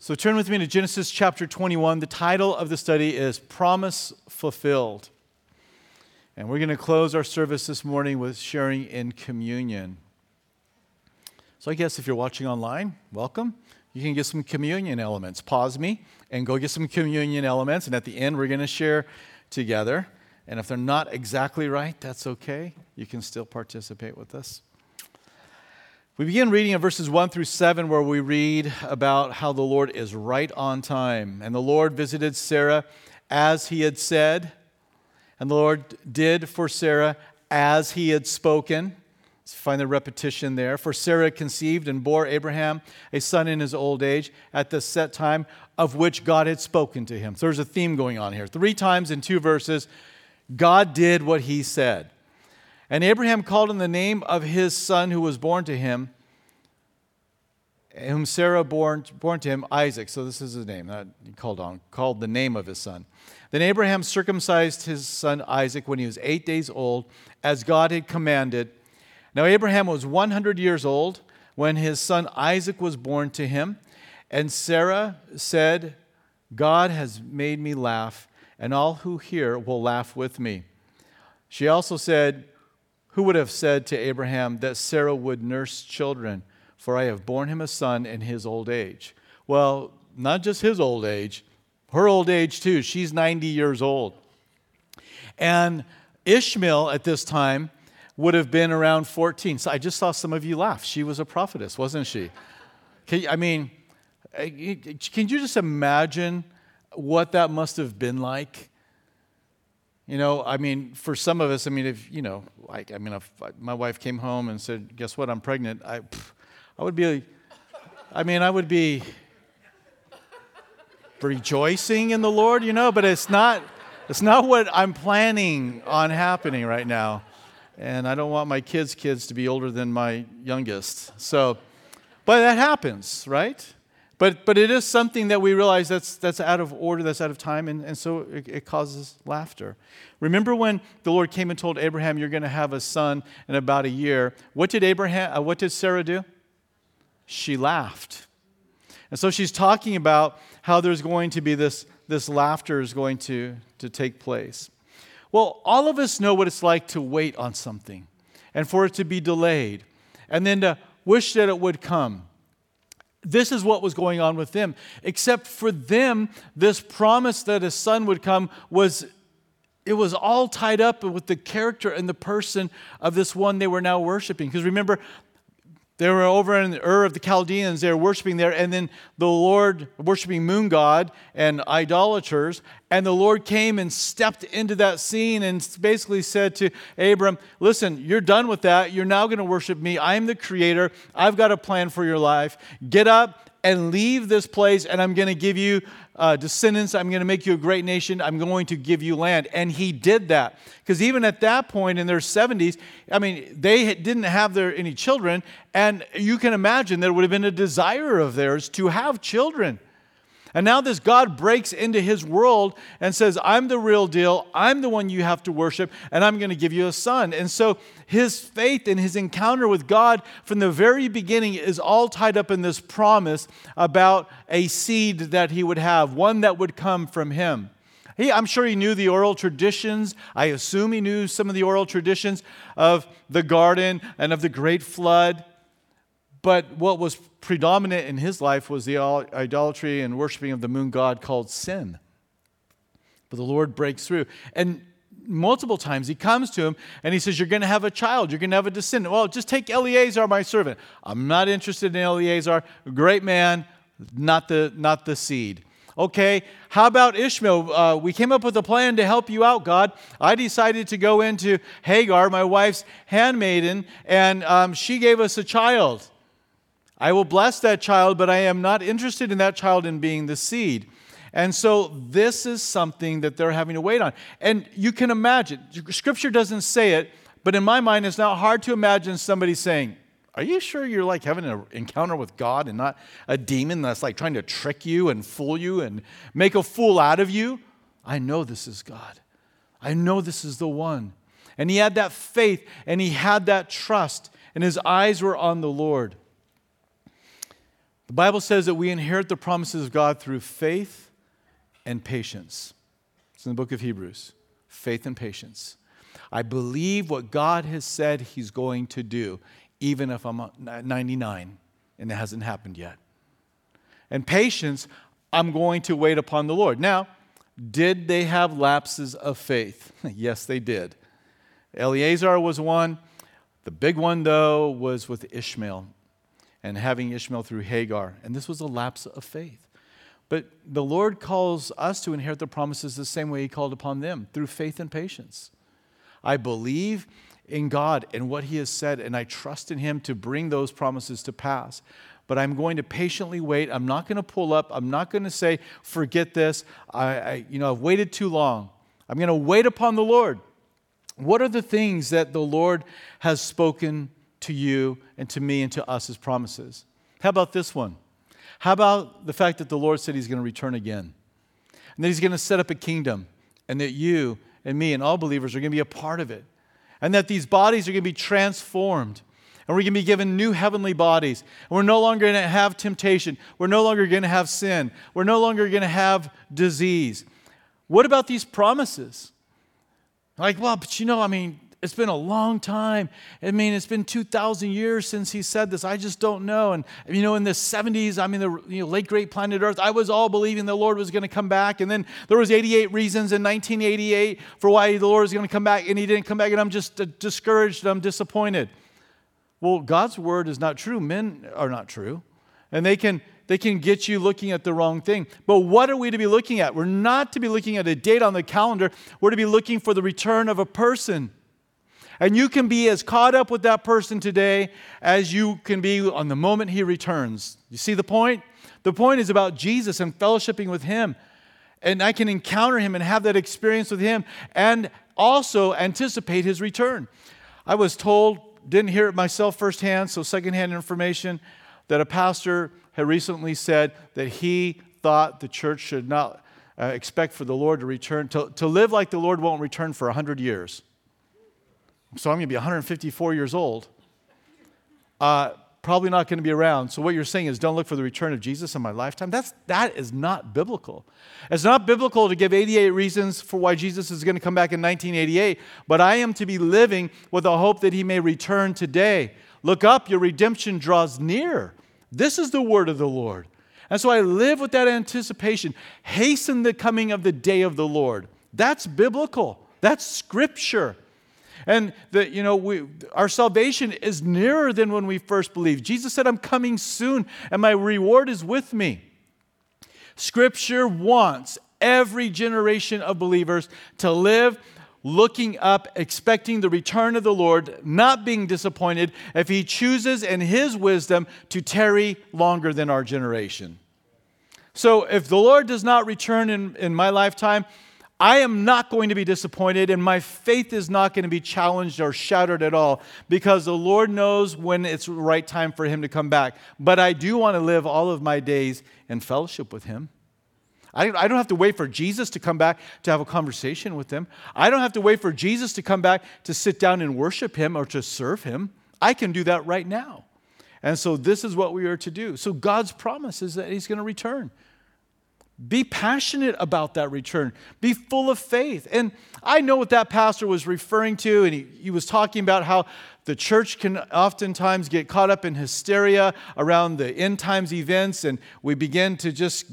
So turn with me to Genesis chapter 21. The title of the study is Promise Fulfilled. And we're going to close our service this morning with sharing in communion. So I guess if you're watching online, welcome. You can get some communion elements. Pause me and go get some communion elements. And at the end, we're going to share together. And if they're not exactly right, that's okay. You can still participate with us. We begin reading in verses 1 through 7, where we read about how the Lord is right on time. And the Lord visited Sarah as he had said, and the Lord did for Sarah as he had spoken. Let's find the repetition there. For Sarah conceived and bore Abraham a son in his old age at the set time of which God had spoken to him. So there's a theme going on here. Three times in two verses, God did what he said. And Abraham called on the name of his son who was born to him, whom Sarah born, born to him, Isaac. So this is his name. That he called on, called the name of his son. Then Abraham circumcised his son Isaac when he was eight days old, as God had commanded. Now Abraham was 100 years old when his son Isaac was born to him. And Sarah said, God has made me laugh, and all who hear will laugh with me. She also said, who would have said to Abraham that Sarah would nurse children? For I have borne him a son in his old age. Well, not just his old age, her old age too. She's 90 years old. And Ishmael at this time would have been around 14. So I just saw some of you laugh. She was a prophetess, wasn't she? I mean, eh, can you just imagine what that must have been like? You know, I mean, for some of us, I mean, if, you know, like, I mean, if my wife came home and said, guess what, I'm pregnant, I, I would be, I mean, I would be rejoicing in the Lord, you know, but it's not, it's not what I'm planning on happening right now. And I don't want my kids' kids to be older than my youngest. So, but that happens, right? But, but it is something that we realize that's, that's out of order, that's out of time, and, and so it, it causes laughter. Remember when the Lord came and told Abraham, You're going to have a son in about a year? What did, Abraham, uh, what did Sarah do? She laughed. And so she's talking about how there's going to be this, this laughter is going to, to take place. Well, all of us know what it's like to wait on something and for it to be delayed and then to wish that it would come. This is what was going on with them. Except for them, this promise that a son would come was it was all tied up with the character and the person of this one they were now worshiping. Because remember, they were over in Ur of the Chaldeans, they were worshiping there, and then the Lord, worshiping moon god and idolaters, and the Lord came and stepped into that scene and basically said to Abram, Listen, you're done with that. You're now going to worship me. I'm the creator. I've got a plan for your life. Get up, and leave this place, and I'm going to give you uh, descendants. I'm going to make you a great nation. I'm going to give you land. And he did that. Because even at that point in their 70s, I mean, they didn't have their, any children. And you can imagine there would have been a desire of theirs to have children. And now this God breaks into his world and says, I'm the real deal. I'm the one you have to worship, and I'm going to give you a son. And so his faith and his encounter with God from the very beginning is all tied up in this promise about a seed that he would have, one that would come from him. He, I'm sure he knew the oral traditions. I assume he knew some of the oral traditions of the garden and of the great flood. But what was predominant in his life was the idolatry and worshiping of the moon god called sin. But the Lord breaks through. And multiple times he comes to him and he says, You're going to have a child, you're going to have a descendant. Well, just take Eleazar, my servant. I'm not interested in Eleazar. Great man, not the, not the seed. Okay, how about Ishmael? Uh, we came up with a plan to help you out, God. I decided to go into Hagar, my wife's handmaiden, and um, she gave us a child. I will bless that child, but I am not interested in that child in being the seed. And so this is something that they're having to wait on. And you can imagine, scripture doesn't say it, but in my mind, it's not hard to imagine somebody saying, Are you sure you're like having an encounter with God and not a demon that's like trying to trick you and fool you and make a fool out of you? I know this is God. I know this is the one. And he had that faith and he had that trust, and his eyes were on the Lord. The Bible says that we inherit the promises of God through faith and patience. It's in the book of Hebrews faith and patience. I believe what God has said He's going to do, even if I'm 99 and it hasn't happened yet. And patience, I'm going to wait upon the Lord. Now, did they have lapses of faith? yes, they did. Eleazar was one. The big one, though, was with Ishmael and having Ishmael through Hagar. And this was a lapse of faith. But the Lord calls us to inherit the promises the same way He called upon them through faith and patience. I believe in God and what He has said, and I trust in Him to bring those promises to pass. But I'm going to patiently wait. I'm not going to pull up. I'm not going to say, forget this. I, I, you know, I've waited too long. I'm going to wait upon the Lord. What are the things that the Lord has spoken to you and to me and to us as promises? How about this one? How about the fact that the Lord said He's going to return again? And that He's going to set up a kingdom, and that you and me and all believers are going to be a part of it. And that these bodies are going to be transformed. And we're going to be given new heavenly bodies. And we're no longer going to have temptation. We're no longer going to have sin. We're no longer going to have disease. What about these promises? Like, well, but you know, I mean, it's been a long time. I mean, it's been 2,000 years since he said this. I just don't know. And, you know, in the 70s, I mean, the you know, late great planet Earth, I was all believing the Lord was going to come back. And then there was 88 reasons in 1988 for why the Lord was going to come back, and he didn't come back. And I'm just uh, discouraged. I'm disappointed. Well, God's word is not true. Men are not true. And they can they can get you looking at the wrong thing. But what are we to be looking at? We're not to be looking at a date on the calendar. We're to be looking for the return of a person. And you can be as caught up with that person today as you can be on the moment he returns. You see the point? The point is about Jesus and fellowshipping with him. And I can encounter him and have that experience with him and also anticipate his return. I was told, didn't hear it myself firsthand, so secondhand information, that a pastor had recently said that he thought the church should not uh, expect for the Lord to return, to, to live like the Lord won't return for 100 years. So I'm going to be 154 years old. Uh, probably not going to be around. So what you're saying is don't look for the return of Jesus in my lifetime. That's that is not biblical. It's not biblical to give 88 reasons for why Jesus is going to come back in 1988, but I am to be living with a hope that he may return today. Look up, your redemption draws near. This is the word of the Lord. And so I live with that anticipation. Hasten the coming of the day of the Lord. That's biblical. That's scripture. And that, you know, we, our salvation is nearer than when we first believed. Jesus said, I'm coming soon, and my reward is with me. Scripture wants every generation of believers to live looking up, expecting the return of the Lord, not being disappointed if He chooses in His wisdom to tarry longer than our generation. So, if the Lord does not return in, in my lifetime, I am not going to be disappointed, and my faith is not going to be challenged or shattered at all because the Lord knows when it's the right time for Him to come back. But I do want to live all of my days in fellowship with Him. I, I don't have to wait for Jesus to come back to have a conversation with Him. I don't have to wait for Jesus to come back to sit down and worship Him or to serve Him. I can do that right now. And so, this is what we are to do. So, God's promise is that He's going to return. Be passionate about that return. Be full of faith. And I know what that pastor was referring to, and he, he was talking about how the church can oftentimes get caught up in hysteria around the end times events, and we begin to just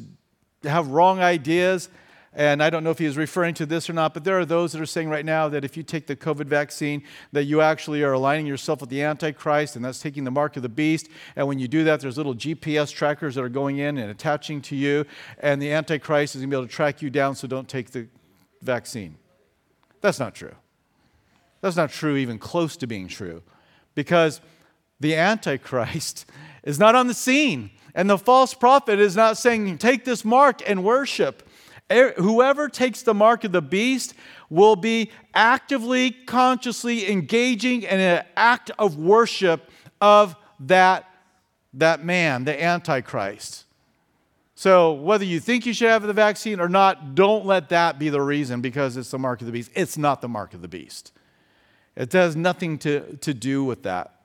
have wrong ideas. And I don't know if he is referring to this or not, but there are those that are saying right now that if you take the COVID vaccine, that you actually are aligning yourself with the Antichrist, and that's taking the mark of the beast. And when you do that, there's little GPS trackers that are going in and attaching to you, and the Antichrist is going to be able to track you down, so don't take the vaccine. That's not true. That's not true, even close to being true, because the Antichrist is not on the scene. And the false prophet is not saying, take this mark and worship. Whoever takes the mark of the beast will be actively, consciously engaging in an act of worship of that, that man, the Antichrist. So, whether you think you should have the vaccine or not, don't let that be the reason because it's the mark of the beast. It's not the mark of the beast. It has nothing to, to do with that.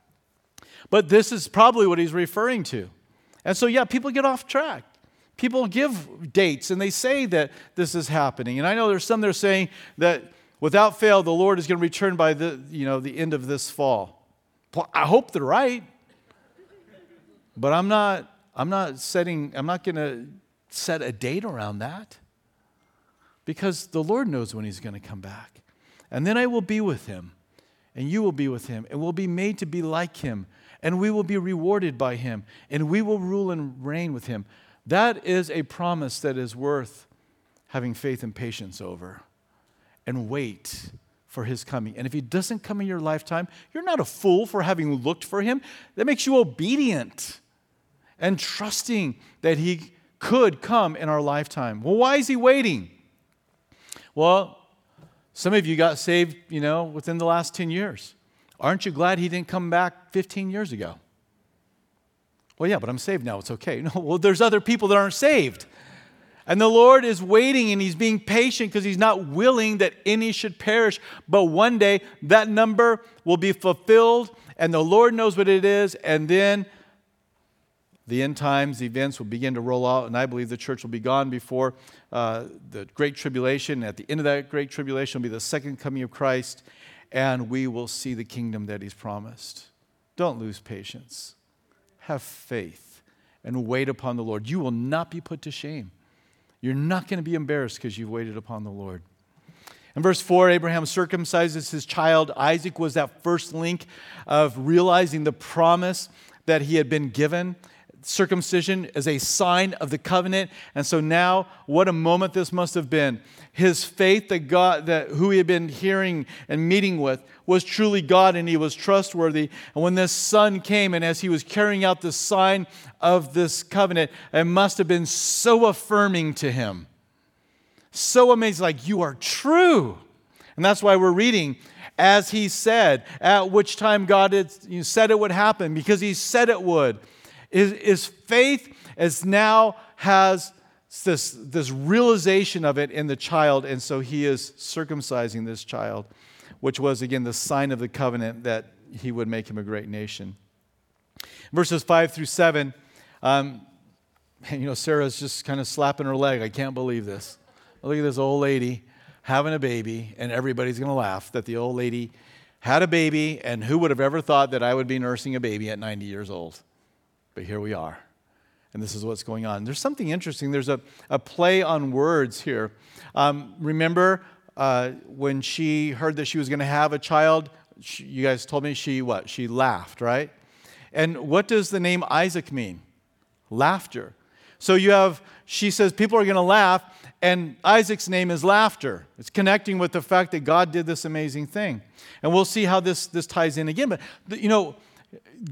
But this is probably what he's referring to. And so, yeah, people get off track. People give dates and they say that this is happening. And I know there's some that are saying that without fail, the Lord is going to return by the, you know, the end of this fall. I hope they're right. But I'm not, I'm not setting, I'm not going to set a date around that because the Lord knows when He's going to come back. And then I will be with Him, and you will be with Him, and we'll be made to be like Him, and we will be rewarded by Him, and we will rule and reign with Him. That is a promise that is worth having faith and patience over and wait for his coming. And if he doesn't come in your lifetime, you're not a fool for having looked for him. That makes you obedient and trusting that he could come in our lifetime. Well, why is he waiting? Well, some of you got saved, you know, within the last 10 years. Aren't you glad he didn't come back 15 years ago? Well, yeah, but I'm saved now. It's okay. No, well, there's other people that aren't saved. And the Lord is waiting and He's being patient because He's not willing that any should perish. But one day that number will be fulfilled and the Lord knows what it is. And then the end times events will begin to roll out. And I believe the church will be gone before uh, the Great Tribulation. At the end of that Great Tribulation will be the second coming of Christ. And we will see the kingdom that He's promised. Don't lose patience have faith and wait upon the Lord. You will not be put to shame. You're not going to be embarrassed because you've waited upon the Lord. In verse 4, Abraham circumcises his child. Isaac was that first link of realizing the promise that he had been given circumcision as a sign of the covenant. And so now, what a moment this must have been. His faith that God, that who he had been hearing and meeting with, was truly God and he was trustworthy. And when this son came, and as he was carrying out the sign of this covenant, it must have been so affirming to him. So amazing, like, you are true. And that's why we're reading, as he said, at which time God had said it would happen, because he said it would. Is, is faith as now has this, this realization of it in the child, and so he is circumcising this child, which was, again, the sign of the covenant that he would make him a great nation. Verses 5 through 7, um, you know, Sarah's just kind of slapping her leg. I can't believe this. Look at this old lady having a baby, and everybody's going to laugh that the old lady had a baby, and who would have ever thought that I would be nursing a baby at 90 years old? But here we are. And this is what's going on. There's something interesting. There's a, a play on words here. Um, remember uh, when she heard that she was going to have a child? She, you guys told me she what? She laughed, right? And what does the name Isaac mean? Laughter. So you have, she says, people are going to laugh, and Isaac's name is laughter. It's connecting with the fact that God did this amazing thing. And we'll see how this, this ties in again. But, you know,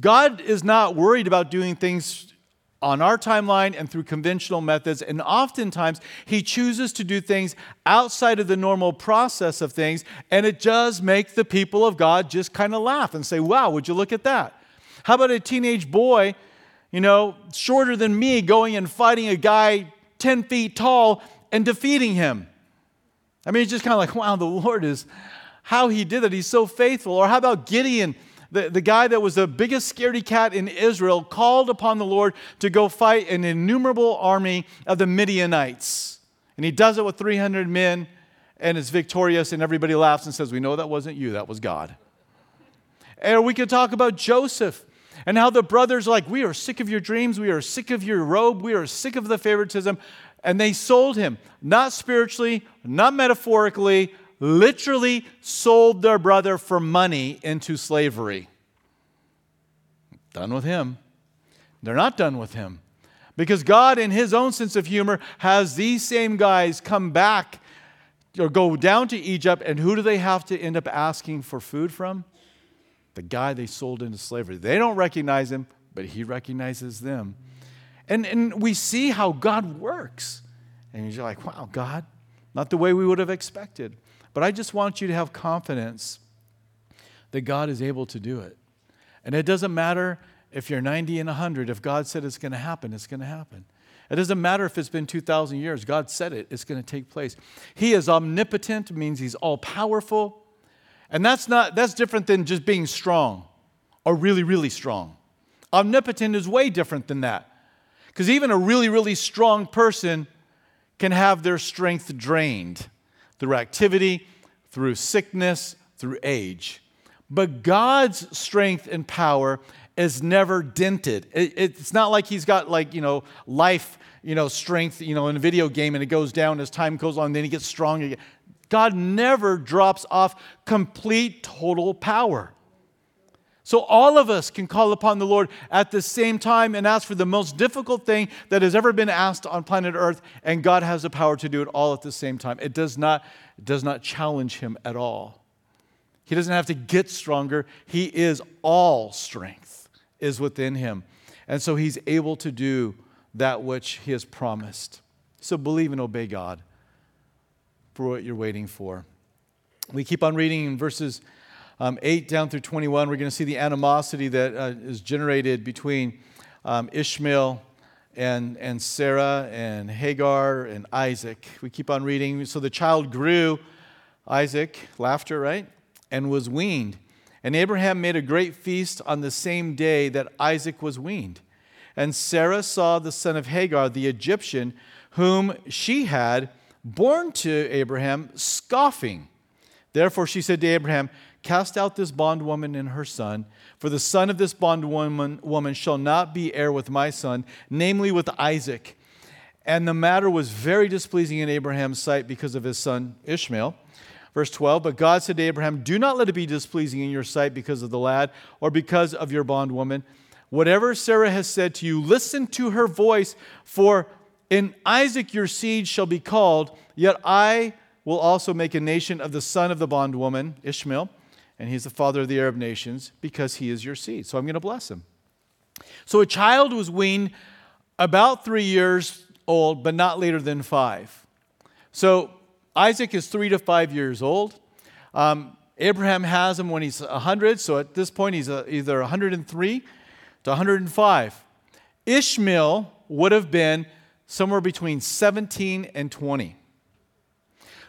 God is not worried about doing things on our timeline and through conventional methods. And oftentimes, He chooses to do things outside of the normal process of things. And it does make the people of God just kind of laugh and say, wow, would you look at that? How about a teenage boy, you know, shorter than me, going and fighting a guy 10 feet tall and defeating him? I mean, it's just kind of like, wow, the Lord is how He did it. He's so faithful. Or how about Gideon? The, the guy that was the biggest scaredy cat in Israel, called upon the Lord to go fight an innumerable army of the Midianites. And he does it with 300 men and is victorious, and everybody laughs and says, We know that wasn't you, that was God. And we could talk about Joseph and how the brothers are like, We are sick of your dreams, we are sick of your robe, we are sick of the favoritism. And they sold him, not spiritually, not metaphorically, literally sold their brother for money into slavery. Done with him. They're not done with him. Because God, in his own sense of humor, has these same guys come back or go down to Egypt, and who do they have to end up asking for food from? The guy they sold into slavery. They don't recognize him, but he recognizes them. And, and we see how God works. And you're like, wow, God, not the way we would have expected. But I just want you to have confidence that God is able to do it. And it doesn't matter if you're 90 and 100, if God said it's going to happen, it's going to happen. It doesn't matter if it's been 2,000 years, God said it, it's going to take place. He is omnipotent, means He's all powerful. And that's, not, that's different than just being strong or really, really strong. Omnipotent is way different than that. Because even a really, really strong person can have their strength drained through activity, through sickness, through age. But God's strength and power is never dented. it's not like he's got like, you know, life, you know, strength, you know, in a video game and it goes down as time goes on, then he gets strong again. God never drops off complete, total power. So all of us can call upon the Lord at the same time and ask for the most difficult thing that has ever been asked on planet Earth, and God has the power to do it all at the same time. It does not, it does not challenge him at all. He doesn't have to get stronger. He is all strength is within him. And so he's able to do that which he has promised. So believe and obey God for what you're waiting for. We keep on reading in verses um, 8 down through 21, we're going to see the animosity that uh, is generated between um, Ishmael and, and Sarah and Hagar and Isaac. We keep on reading. So the child grew, Isaac, laughter, right? And was weaned. And Abraham made a great feast on the same day that Isaac was weaned. And Sarah saw the son of Hagar, the Egyptian, whom she had born to Abraham, scoffing. Therefore she said to Abraham, Cast out this bondwoman and her son, for the son of this bondwoman woman shall not be heir with my son, namely with Isaac. And the matter was very displeasing in Abraham's sight because of his son Ishmael. Verse 12, but God said to Abraham, Do not let it be displeasing in your sight because of the lad or because of your bondwoman. Whatever Sarah has said to you, listen to her voice, for in Isaac your seed shall be called, yet I will also make a nation of the son of the bondwoman, Ishmael and he's the father of the Arab nations because he is your seed. So I'm going to bless him. So a child was weaned about three years old, but not later than five. So Isaac is three to five years old. Um, Abraham has him when he's 100, so at this point he's either 103 to 105. Ishmael would have been somewhere between 17 and 20.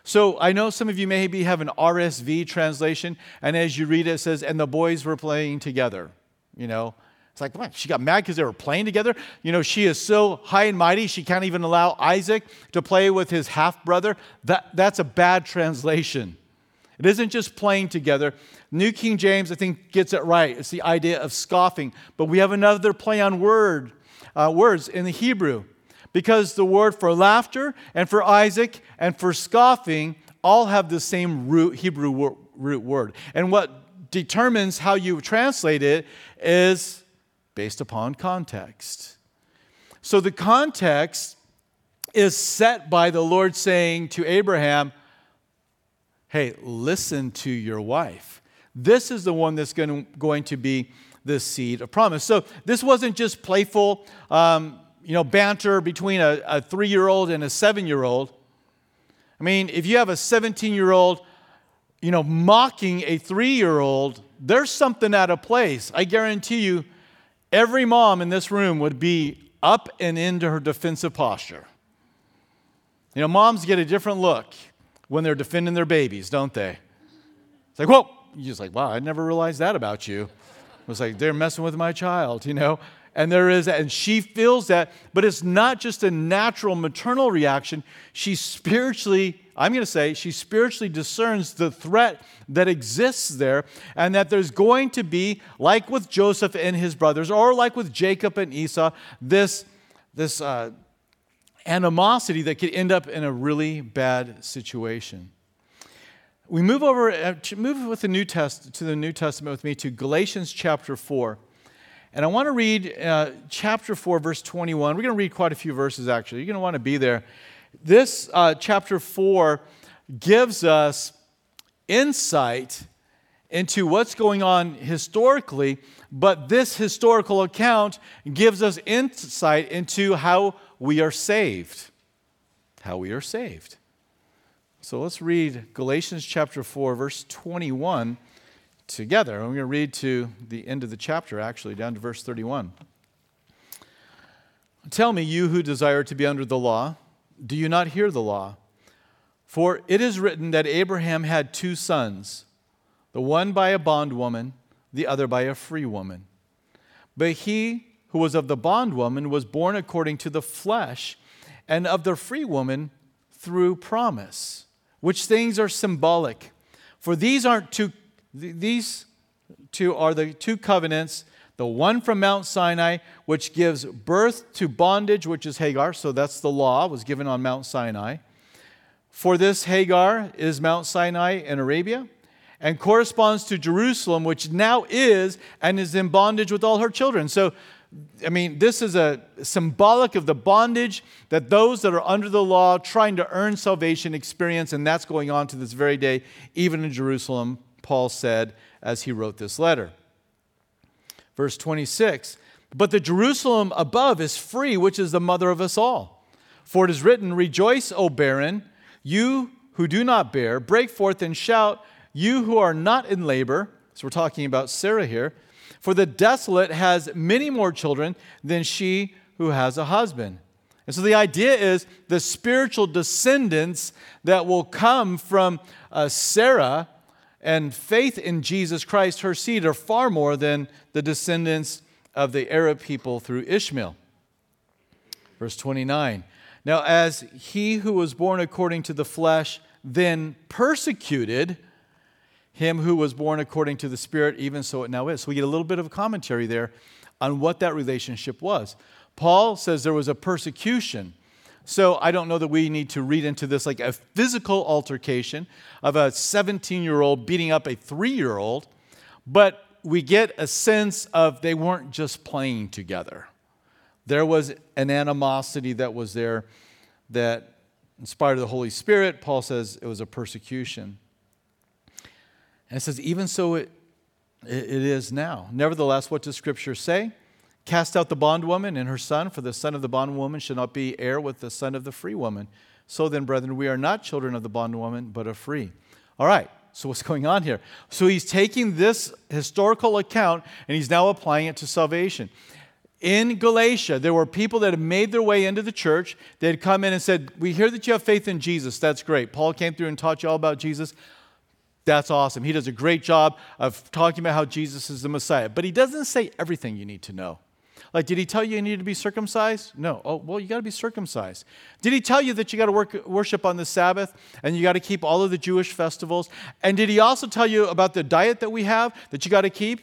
So I know some of you maybe have an RSV translation, and as you read it, it says, and the boys were playing together. You know, it's like, what? She got mad because they were playing together? You know, she is so high and mighty, she can't even allow Isaac to play with his half brother. That, that's a bad translation. It isn't just playing together. New King James, I think, gets it right. It's the idea of scoffing. But we have another play on word, uh, words in the Hebrew because the word for laughter and for Isaac and for scoffing all have the same root, Hebrew root word. And what determines how you translate it is based upon context. So the context is set by the Lord saying to Abraham, Hey, listen to your wife. This is the one that's going to, going to be the seed of promise. So this wasn't just playful. Um, you know, banter between a, a three year old and a seven year old. I mean, if you have a 17 year old, you know, mocking a three year old, there's something out of place. I guarantee you, every mom in this room would be up and into her defensive posture. You know, moms get a different look when they're defending their babies, don't they? It's like, whoa, you're just like, wow, I never realized that about you. It was like, they're messing with my child, you know? And there is and she feels that but it's not just a natural maternal reaction. She spiritually i'm going to say she spiritually discerns the threat that exists there and that there's going to be like with joseph and his brothers or like with jacob and esau this this uh, animosity that could end up in a really bad situation. We move over uh, move with the new test to the new testament with me to galatians chapter 4 and I want to read uh, chapter 4, verse 21. We're going to read quite a few verses, actually. You're going to want to be there. This uh, chapter 4 gives us insight into what's going on historically, but this historical account gives us insight into how we are saved. How we are saved. So let's read Galatians chapter 4, verse 21 together. I'm going to read to the end of the chapter, actually, down to verse 31. Tell me, you who desire to be under the law, do you not hear the law? For it is written that Abraham had two sons, the one by a bondwoman, the other by a free woman. But he who was of the bondwoman was born according to the flesh, and of the free woman through promise, which things are symbolic. For these aren't two, these two are the two covenants the one from Mount Sinai, which gives birth to bondage, which is Hagar. So that's the law, was given on Mount Sinai. For this, Hagar is Mount Sinai in Arabia and corresponds to Jerusalem, which now is and is in bondage with all her children. So, I mean, this is a symbolic of the bondage that those that are under the law trying to earn salvation experience, and that's going on to this very day, even in Jerusalem, Paul said as he wrote this letter. Verse 26 But the Jerusalem above is free, which is the mother of us all. For it is written, Rejoice, O barren, you who do not bear, break forth and shout, you who are not in labor. So we're talking about Sarah here. For the desolate has many more children than she who has a husband. And so the idea is the spiritual descendants that will come from uh, Sarah and faith in Jesus Christ, her seed, are far more than the descendants of the Arab people through Ishmael. Verse 29 Now, as he who was born according to the flesh then persecuted him who was born according to the Spirit, even so it now is. So we get a little bit of commentary there on what that relationship was. Paul says there was a persecution so I don't know that we need to read into this like a physical altercation of a 17 year old beating up a three year old, but we get a sense of they weren't just playing together. There was an animosity that was there that inspired the Holy Spirit. Paul says it was a persecution. And it says, even so it, it is now. Nevertheless, what does Scripture say? Cast out the bondwoman and her son, for the son of the bondwoman shall not be heir with the son of the free woman. So then, brethren, we are not children of the bondwoman, but of free. All right, so what's going on here? So he's taking this historical account and he's now applying it to salvation. In Galatia, there were people that had made their way into the church. They had come in and said, We hear that you have faith in Jesus. That's great. Paul came through and taught you all about Jesus. That's awesome. He does a great job of talking about how Jesus is the Messiah. But he doesn't say everything you need to know. Like, did he tell you you needed to be circumcised? No. Oh, well, you got to be circumcised. Did he tell you that you got to worship on the Sabbath and you got to keep all of the Jewish festivals? And did he also tell you about the diet that we have that you got to keep?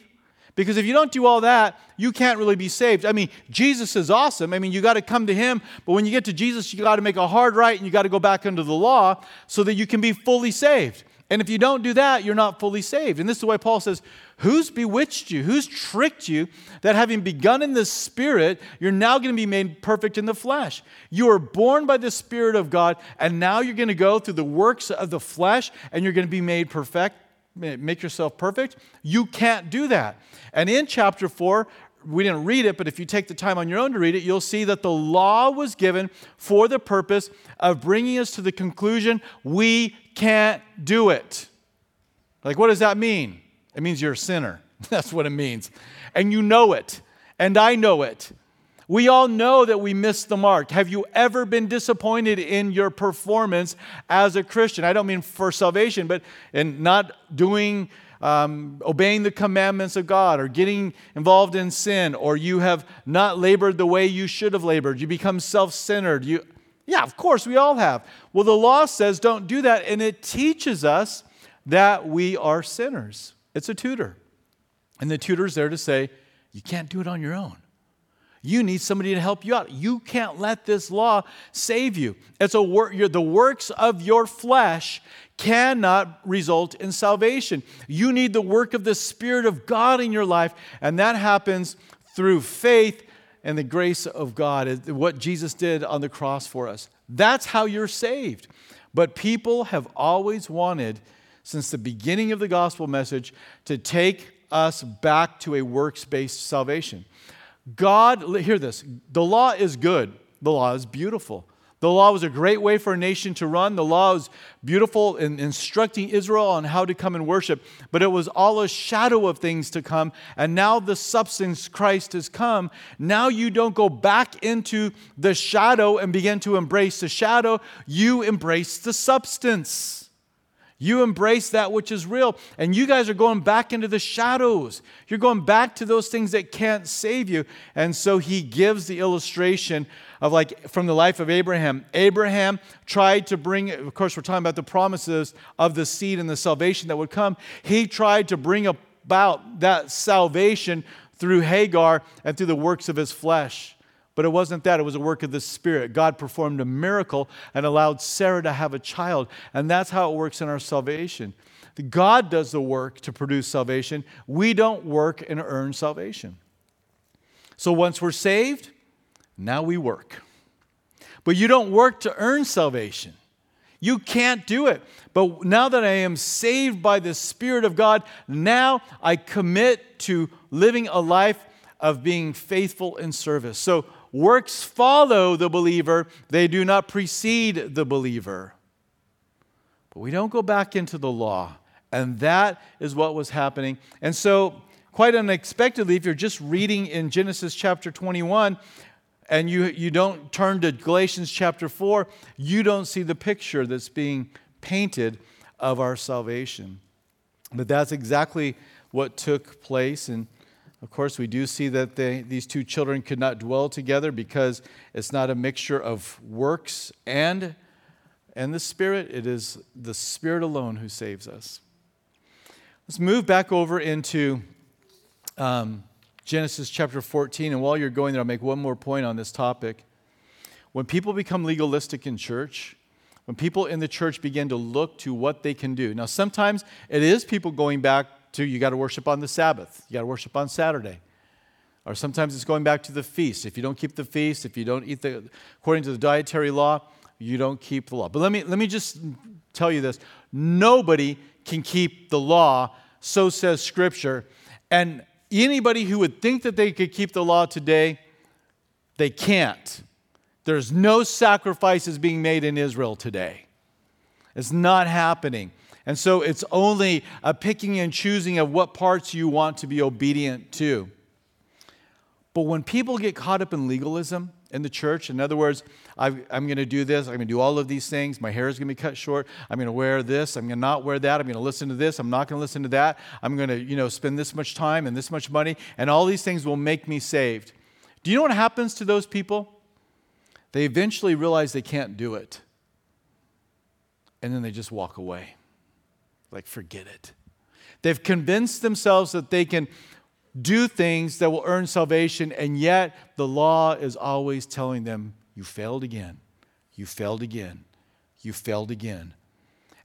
Because if you don't do all that, you can't really be saved. I mean, Jesus is awesome. I mean, you got to come to him, but when you get to Jesus, you got to make a hard right and you got to go back under the law so that you can be fully saved. And if you don't do that, you're not fully saved. And this is why Paul says, Who's bewitched you? Who's tricked you that having begun in the Spirit, you're now going to be made perfect in the flesh? You are born by the Spirit of God, and now you're going to go through the works of the flesh and you're going to be made perfect, make yourself perfect. You can't do that. And in chapter 4, we didn't read it, but if you take the time on your own to read it, you'll see that the law was given for the purpose of bringing us to the conclusion we can't do it. Like, what does that mean? It means you're a sinner. That's what it means. And you know it. And I know it. We all know that we missed the mark. Have you ever been disappointed in your performance as a Christian? I don't mean for salvation, but in not doing, um, obeying the commandments of God or getting involved in sin, or you have not labored the way you should have labored. You become self centered. You, yeah, of course, we all have. Well, the law says don't do that, and it teaches us that we are sinners. It's a tutor. And the tutor's there to say, you can't do it on your own. You need somebody to help you out. You can't let this law save you. It's a work, the works of your flesh cannot result in salvation. You need the work of the Spirit of God in your life, and that happens through faith and the grace of God, what Jesus did on the cross for us. That's how you're saved. But people have always wanted, since the beginning of the gospel message, to take us back to a works based salvation. God, hear this the law is good, the law is beautiful. The law was a great way for a nation to run. The law was beautiful in instructing Israel on how to come and worship, but it was all a shadow of things to come. And now the substance, Christ, has come. Now you don't go back into the shadow and begin to embrace the shadow, you embrace the substance. You embrace that which is real. And you guys are going back into the shadows. You're going back to those things that can't save you. And so he gives the illustration of like from the life of Abraham. Abraham tried to bring, of course, we're talking about the promises of the seed and the salvation that would come. He tried to bring about that salvation through Hagar and through the works of his flesh. But it wasn't that, it was a work of the Spirit. God performed a miracle and allowed Sarah to have a child. And that's how it works in our salvation. God does the work to produce salvation. We don't work and earn salvation. So once we're saved, now we work. But you don't work to earn salvation. You can't do it. But now that I am saved by the Spirit of God, now I commit to living a life of being faithful in service. So Works follow the believer, they do not precede the believer. But we don't go back into the law. And that is what was happening. And so, quite unexpectedly, if you're just reading in Genesis chapter 21 and you, you don't turn to Galatians chapter 4, you don't see the picture that's being painted of our salvation. But that's exactly what took place. And of course, we do see that they, these two children could not dwell together because it's not a mixture of works and, and the Spirit. It is the Spirit alone who saves us. Let's move back over into um, Genesis chapter 14. And while you're going there, I'll make one more point on this topic. When people become legalistic in church, when people in the church begin to look to what they can do. Now, sometimes it is people going back you got to worship on the Sabbath, you got to worship on Saturday. Or sometimes it's going back to the feast. If you don't keep the feast, if you don't eat the, according to the dietary law, you don't keep the law. But let me, let me just tell you this nobody can keep the law, so says Scripture. And anybody who would think that they could keep the law today, they can't. There's no sacrifices being made in Israel today. It's not happening. And so it's only a picking and choosing of what parts you want to be obedient to. But when people get caught up in legalism in the church, in other words, i am going to do this, I'm going to do all of these things, my hair is going to be cut short, I'm going to wear this, I'm going to not wear that, I'm going to listen to this, I'm not going to listen to that, I'm going to, you know, spend this much time and this much money, and all these things will make me saved. Do you know what happens to those people? They eventually realize they can't do it. And then they just walk away. Like, forget it. They've convinced themselves that they can do things that will earn salvation, and yet the law is always telling them, You failed again. You failed again. You failed again.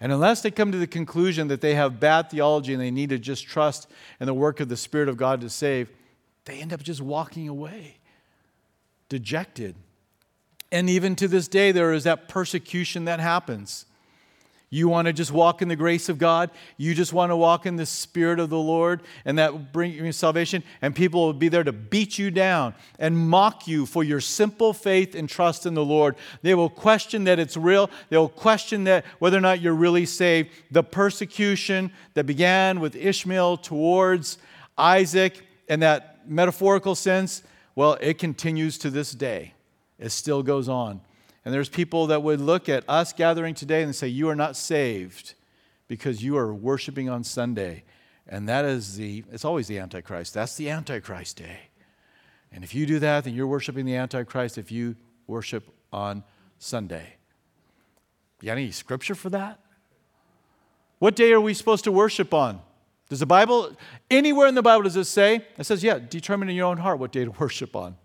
And unless they come to the conclusion that they have bad theology and they need to just trust in the work of the Spirit of God to save, they end up just walking away, dejected. And even to this day, there is that persecution that happens. You want to just walk in the grace of God. You just want to walk in the Spirit of the Lord, and that will bring you salvation. And people will be there to beat you down and mock you for your simple faith and trust in the Lord. They will question that it's real. They will question that whether or not you're really saved. The persecution that began with Ishmael towards Isaac, in that metaphorical sense, well, it continues to this day. It still goes on. And there's people that would look at us gathering today and say, You are not saved because you are worshiping on Sunday. And that is the, it's always the Antichrist. That's the Antichrist day. And if you do that, then you're worshiping the Antichrist if you worship on Sunday. You got any scripture for that? What day are we supposed to worship on? Does the Bible, anywhere in the Bible, does it say? It says, yeah, determine in your own heart what day to worship on.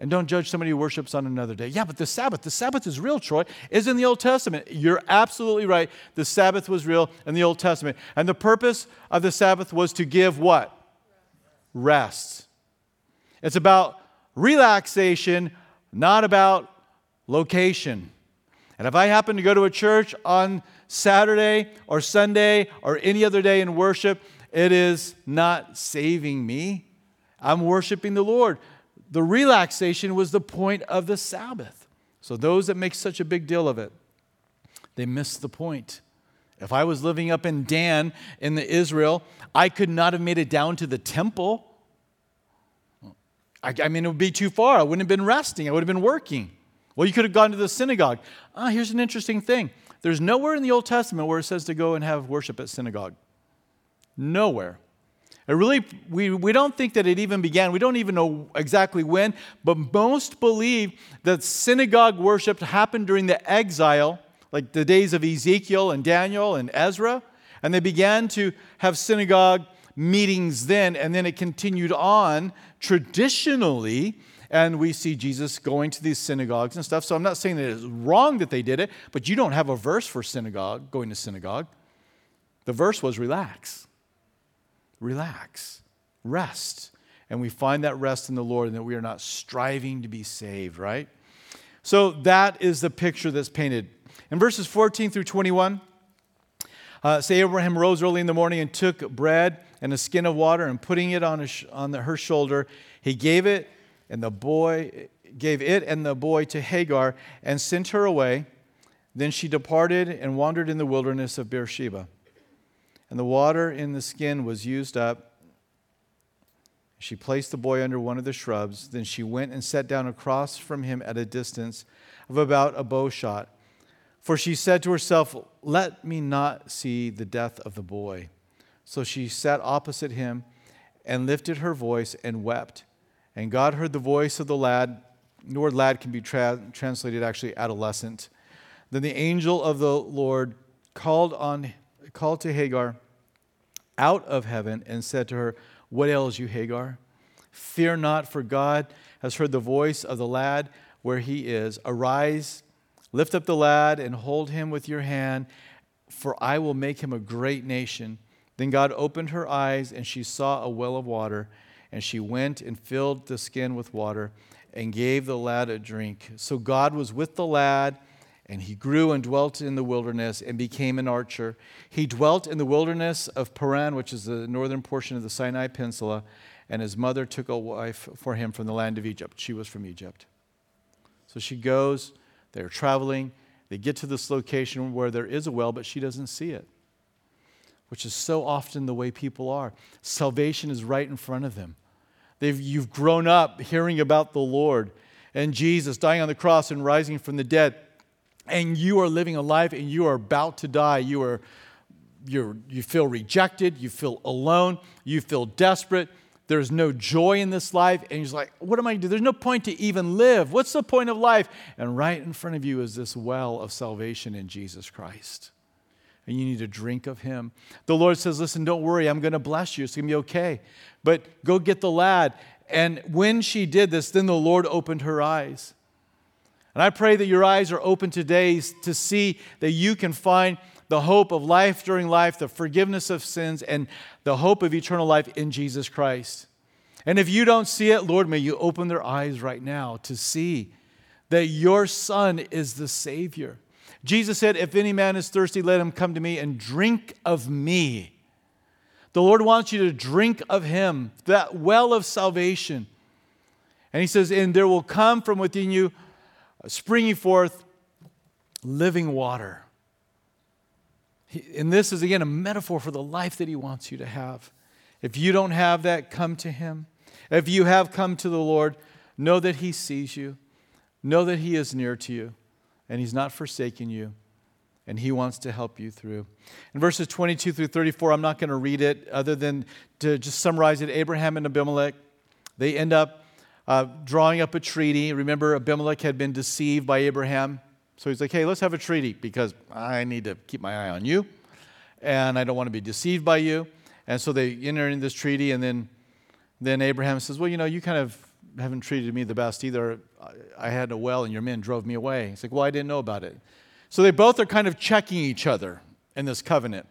And don't judge somebody who worships on another day. Yeah, but the Sabbath, the Sabbath is real, Troy, is in the Old Testament. You're absolutely right. The Sabbath was real in the Old Testament. And the purpose of the Sabbath was to give what? Rest. It's about relaxation, not about location. And if I happen to go to a church on Saturday or Sunday or any other day in worship, it is not saving me. I'm worshiping the Lord the relaxation was the point of the Sabbath. So those that make such a big deal of it, they miss the point. If I was living up in Dan in the Israel, I could not have made it down to the temple. I, I mean, it would be too far. I wouldn't have been resting. I would have been working. Well, you could have gone to the synagogue. Ah, here's an interesting thing. there's nowhere in the Old Testament where it says to go and have worship at synagogue. Nowhere. It really, we, we don't think that it even began. We don't even know exactly when, but most believe that synagogue worship happened during the exile, like the days of Ezekiel and Daniel and Ezra. And they began to have synagogue meetings then, and then it continued on traditionally. And we see Jesus going to these synagogues and stuff. So I'm not saying that it's wrong that they did it, but you don't have a verse for synagogue, going to synagogue. The verse was relax. Relax. Rest. And we find that rest in the Lord and that we are not striving to be saved, right? So that is the picture that's painted. In verses 14 through 21, uh, say Abraham rose early in the morning and took bread and a skin of water and putting it on, on the, her shoulder, he gave it and the boy gave it and the boy to Hagar and sent her away. Then she departed and wandered in the wilderness of Beersheba. And the water in the skin was used up. She placed the boy under one of the shrubs. Then she went and sat down across from him at a distance of about a bow shot. For she said to herself, Let me not see the death of the boy. So she sat opposite him and lifted her voice and wept. And God heard the voice of the lad. The word lad can be tra- translated actually adolescent. Then the angel of the Lord called, on, called to Hagar out of heaven and said to her, What ails you, Hagar? Fear not, for God has heard the voice of the lad where he is. Arise Lift up the lad and hold him with your hand, for I will make him a great nation. Then God opened her eyes, and she saw a well of water. And she went and filled the skin with water and gave the lad a drink. So God was with the lad, and he grew and dwelt in the wilderness and became an archer. He dwelt in the wilderness of Paran, which is the northern portion of the Sinai Peninsula, and his mother took a wife for him from the land of Egypt. She was from Egypt. So she goes they're traveling. They get to this location where there is a well, but she doesn't see it, which is so often the way people are. Salvation is right in front of them. They've, you've grown up hearing about the Lord and Jesus dying on the cross and rising from the dead, and you are living a life and you are about to die. You, are, you you feel rejected, you feel alone, you feel desperate, there's no joy in this life. And he's like, What am I going to do? There's no point to even live. What's the point of life? And right in front of you is this well of salvation in Jesus Christ. And you need to drink of him. The Lord says, Listen, don't worry. I'm going to bless you. It's going to be okay. But go get the lad. And when she did this, then the Lord opened her eyes. And I pray that your eyes are open today to see that you can find the hope of life during life, the forgiveness of sins, and the hope of eternal life in Jesus Christ. And if you don't see it, Lord, may you open their eyes right now to see that your Son is the Savior. Jesus said, If any man is thirsty, let him come to me and drink of me. The Lord wants you to drink of Him, that well of salvation. And He says, And there will come from within you, springing forth, living water and this is, again, a metaphor for the life that He wants you to have. If you don't have that, come to Him. If you have come to the Lord, know that He sees you, know that He is near to you, and He's not forsaken you, and He wants to help you through. In verses 22 through 34, I'm not going to read it other than to just summarize it. Abraham and Abimelech, they end up uh, drawing up a treaty. Remember, Abimelech had been deceived by Abraham so he's like, hey, let's have a treaty because I need to keep my eye on you and I don't want to be deceived by you. And so they enter into this treaty, and then, then Abraham says, Well, you know, you kind of haven't treated me the best either. I had a well, and your men drove me away. He's like, Well, I didn't know about it. So they both are kind of checking each other in this covenant.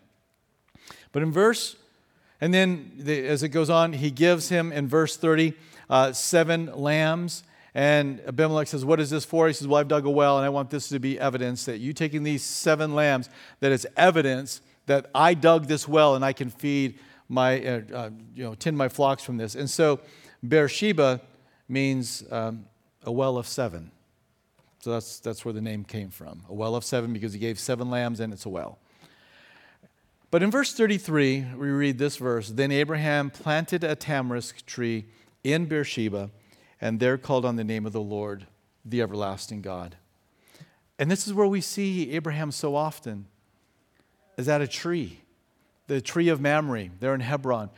But in verse, and then the, as it goes on, he gives him in verse 30 uh, seven lambs and Abimelech says, What is this for? He says, Well, I've dug a well, and I want this to be evidence that you taking these seven lambs, that it's evidence that I dug this well and I can feed my, uh, uh, you know, tend my flocks from this. And so Beersheba means um, a well of seven. So that's, that's where the name came from. A well of seven because he gave seven lambs and it's a well. But in verse 33, we read this verse Then Abraham planted a tamarisk tree in Beersheba and there called on the name of the Lord, the everlasting God. And this is where we see Abraham so often is at a tree, the tree of Mamre there in Hebron,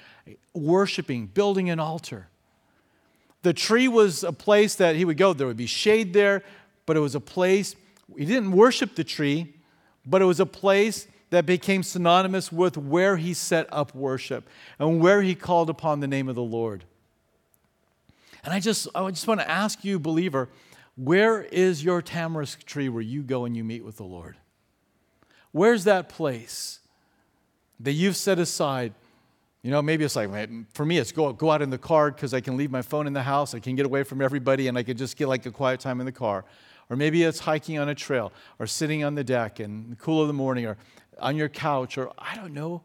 worshiping, building an altar. The tree was a place that he would go. There would be shade there, but it was a place, he didn't worship the tree, but it was a place that became synonymous with where he set up worship and where he called upon the name of the Lord. And I just, I just want to ask you, believer, where is your tamarisk tree where you go and you meet with the Lord? Where's that place that you've set aside? You know, maybe it's like, for me, it's go, go out in the car because I can leave my phone in the house. I can get away from everybody and I can just get like a quiet time in the car. Or maybe it's hiking on a trail or sitting on the deck in the cool of the morning or on your couch or I don't know.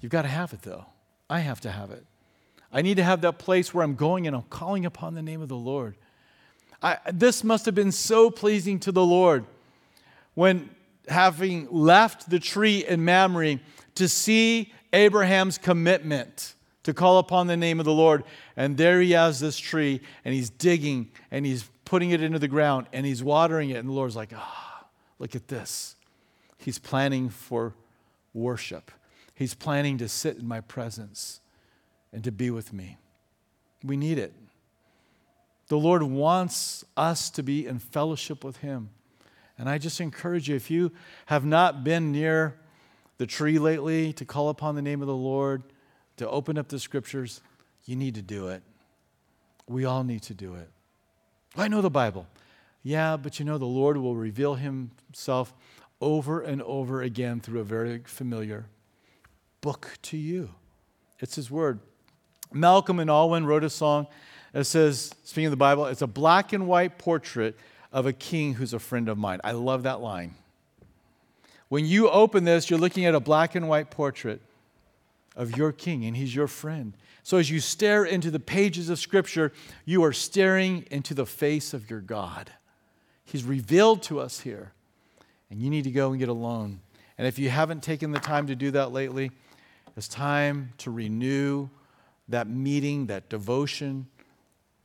You've got to have it though. I have to have it. I need to have that place where I'm going and I'm calling upon the name of the Lord. I, this must have been so pleasing to the Lord when, having left the tree in Mamre, to see Abraham's commitment to call upon the name of the Lord. And there he has this tree, and he's digging, and he's putting it into the ground, and he's watering it. And the Lord's like, ah, oh, look at this. He's planning for worship, he's planning to sit in my presence and to be with me. We need it. The Lord wants us to be in fellowship with Him. And I just encourage you if you have not been near the tree lately to call upon the name of the Lord, to open up the scriptures, you need to do it. We all need to do it. I know the Bible. Yeah, but you know, the Lord will reveal Himself over and over again through a very familiar book to you. It's His Word. Malcolm and Alwyn wrote a song that says, speaking of the Bible, it's a black and white portrait of a king who's a friend of mine. I love that line. When you open this, you're looking at a black and white portrait of your king, and he's your friend. So as you stare into the pages of Scripture, you are staring into the face of your God. He's revealed to us here, and you need to go and get alone. And if you haven't taken the time to do that lately, it's time to renew that meeting, that devotion,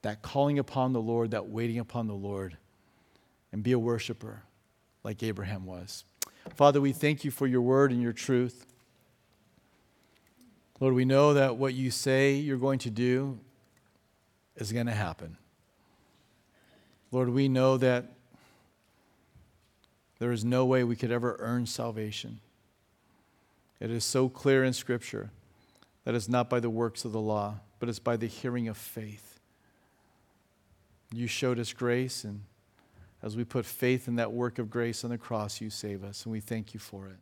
that calling upon the Lord, that waiting upon the Lord, and be a worshiper like Abraham was. Father, we thank you for your word and your truth. Lord, we know that what you say you're going to do is going to happen. Lord, we know that there is no way we could ever earn salvation. It is so clear in Scripture that it's not by the works of the law, but it's by the hearing of faith. You showed us grace, and as we put faith in that work of grace on the cross, you save us, and we thank you for it.